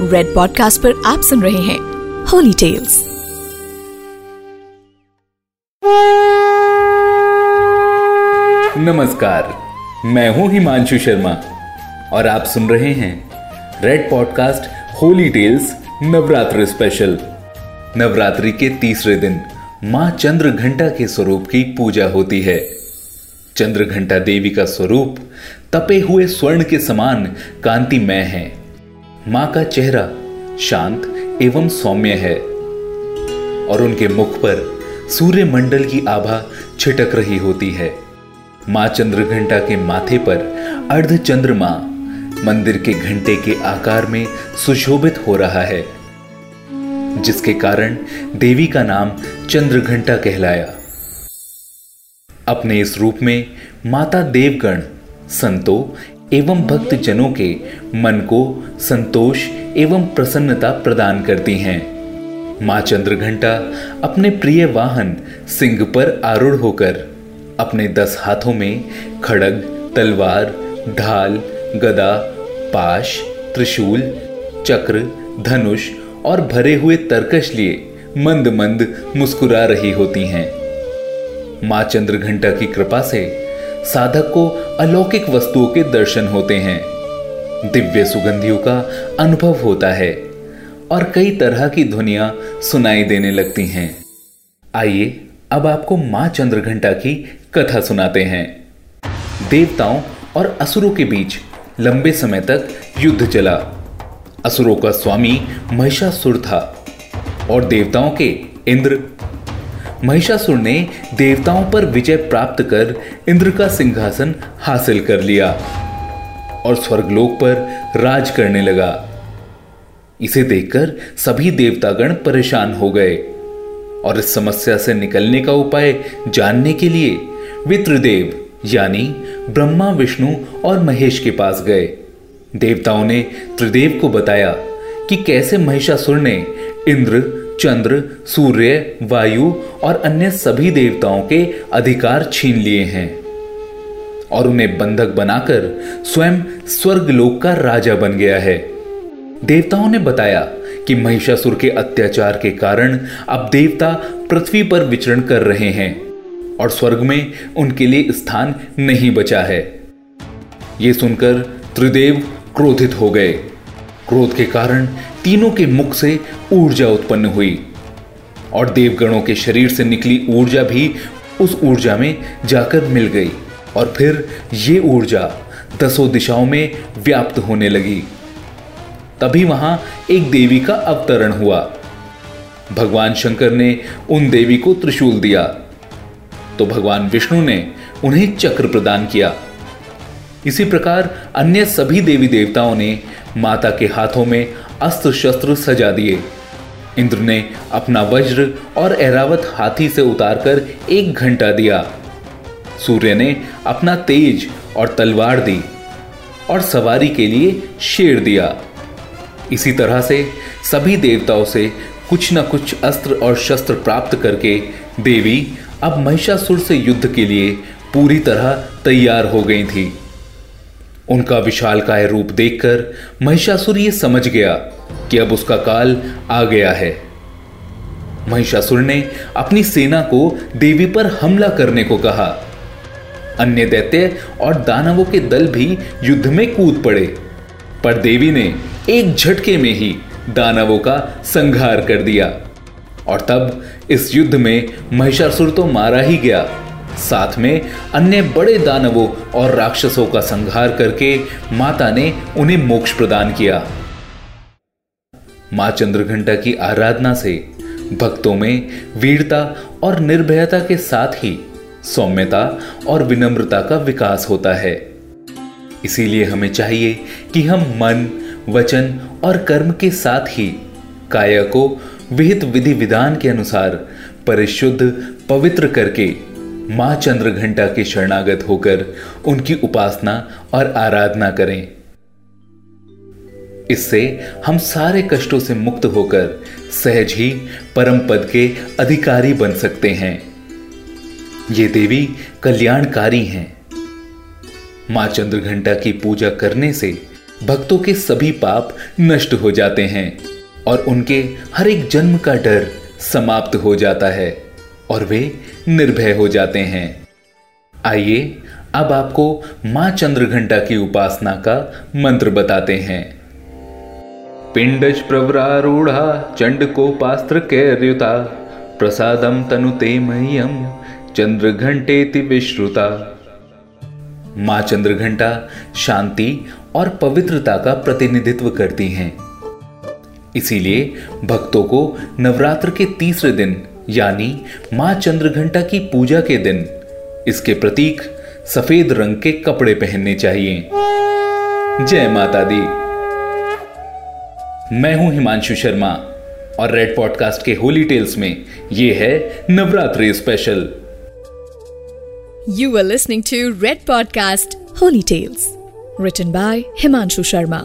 Red podcast पर आप सुन रहे हैं होली टेल्स नमस्कार, मैं हूँ हिमांशु शर्मा और आप सुन रहे हैं red podcast holy tales Navratra special Navratri के तीसरे दिन माँ चंद्र घंटा के स्वरूप की पूजा होती है। चंद्र घंटा देवी का स्वरूप तपे हुए स्वर्ण के समान कांतिमय है। माँ का चेहरा शांत एवं सौम्य है और उनके मुख पर सूर्य मंडल की आभा छिटक रही होती है। माँ चंद्र घंटा के माथे पर अर्ध चंद्रमा मंदिर के घंटे के आकार में सुशोभित हो रहा है, जिसके कारण देवी का नाम चंद्र घंटा कहलाया। अपने इस रूप में माता देवगण, संतों एवं भक्त जनों के मन को संतोष एवं प्रसन्नता प्रदान करती हैं। माँ चंद्र घंटा अपने प्रिय वाहन सिंह पर आरूढ़ होकर अपने दस हाथों में खड़ग, तलवार, ढाल, गदा, पाश, त्रिशूल, चक्र, धनुष और भरे हुए तरकश लिए मंद मंद मुस्कुरा रही होती हैं। माँ चंद्र घंटा की कृपा से साधक को अलौकिक वस्तुओं के दर्शन होते हैं। दिव्य सुगंधियों का अनुभव होता है और कई तरह की ध्वनियाँ सुनाई देने लगती हैं। आइए, अब आपको माँ चंद्र घंटा की कथा सुनाते हैं। देवताओं और असुरों के बीच लंबे समय तक युद्ध चला। असुरों का स्वामी महिषासुर था और देवताओं के इंद्र महिषासुर ने देवताओं पर विजय प्राप्त कर इंद्र का सिंहासन हासिल कर लिया और स्वर्गलोक पर राज करने लगा। इसे देखकर सभी देवतागण परेशान हो गए और इस समस्या से निकलने का उपाय जानने के लिए वे त्रिदेव यानी ब्रह्मा, विष्णु और महेश के पास गए। देवताओं ने त्रिदेव को बताया कि कैसे महिषासुर ने इंद्र चंद्र, सूर्य, वायु और अन्य सभी देवताओं के अधिकार छीन लिए हैं और उन्हें बंधक बनाकर स्वयं स्वर्गलोक का राजा बन गया है। देवताओं ने बताया कि महिषासुर के अत्याचार के कारण अब देवता पृथ्वी पर विचरण कर रहे हैं और स्वर्ग में उनके लिए स्थान नहीं बचा है। यह सुनकर त्रिदेव क्रोधित हो गए। क्रोध के कारण तीनों के मुख से ऊर्जा उत्पन्न हुई और देवगणों के शरीर से निकली ऊर्जा भी उस ऊर्जा में जाकर मिल गई और फिर ये ऊर्जा दसों दिशाओं में व्याप्त होने लगी। तभी वहाँ एक देवी का अवतरण हुआ। भगवान शंकर ने उन देवी को त्रिशूल दिया। तो भगवान विष्णु ने उन्हें चक्र प्रदान किया। इसी प्रकार अन्य सभी देवी देवताओं ने माता के हाथों में अस्त्र शस्त्र सजा दिए। इंद्र ने अपना वज्र और एरावत हाथी से उतारकर एक घंटा दिया। सूर्य ने अपना तेज और तलवार दी और सवारी के लिए शेर दिया। इसी तरह से सभी देवताओं से कुछ न कुछ अस्त्र और शस्त्र प्राप्त करके देवी अब महिषासुर से युद्ध के लिए पूरी तरह तैयार हो गई थी। उनका विशाल काय रूप देखकर महिषासुर ये समझ गया कि अब उसका काल आ गया है। महिषासुर ने अपनी सेना को देवी पर हमला करने को कहा। अन्य दैत्य और दानवों के दल भी युद्ध में कूद पड़े, पर देवी ने एक झटके में ही दानवों का संहार कर दिया। और तब इस युद्ध में महिषासुर तो मारा ही गया। साथ में अन्य बड़े दानवों और राक्षसों का संहार करके माता ने उन्हें मोक्ष प्रदान किया। माँ चंद्रघंटा की आराधना से भक्तों में वीरता और निर्भयता के साथ ही सौम्यता और विनम्रता का विकास होता है। इसीलिए हमें चाहिए कि हम मन, वचन और कर्म के साथ ही काया को विहित विधि विधान के अनुसार परिशुद्ध, पवित्र करके माँ चंद्र घंटा के शरणागत होकर उनकी उपासना और आराधना करें। इससे हम सारे कष्टों से मुक्त होकर सहज ही परम पद के अधिकारी बन सकते हैं। ये देवी कल्याणकारी हैं। माँ चंद्र घंटा की पूजा करने से भक्तों के सभी पाप नष्ट हो जाते हैं और उनके हर एक जन्म का डर समाप्त हो जाता है। और वे निर्भय हो जाते हैं। आइए, अब आपको माँ चंद्रघंटा की उपासना का मंत्र बताते हैं। पिंडज प्रवरारूढ़ा, चंड को पास्त्र कैर्युता प्रसादम तनुते मह्यम चंद्र घंटे विश्रुता। माँ चंद्र घंटा शांति और पवित्रता का प्रतिनिधित्व करती हैं। इसीलिए भक्तों को नवरात्र के तीसरे दिन यानी माँ चंद्र घंटा की पूजा के दिन, इसके प्रतीक सफ़ेद रंग के कपड़े पहनने चाहिए। जय माता दी। मैं हूँ हिमांशु शर्मा और रेड पॉडकास्ट के होली टेल्स में ये है Navratri special you are listening to red podcast holy tales written by Himanshu Sharma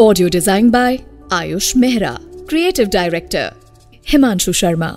audio design by Ayush Mehra creative director Himanshu Sharma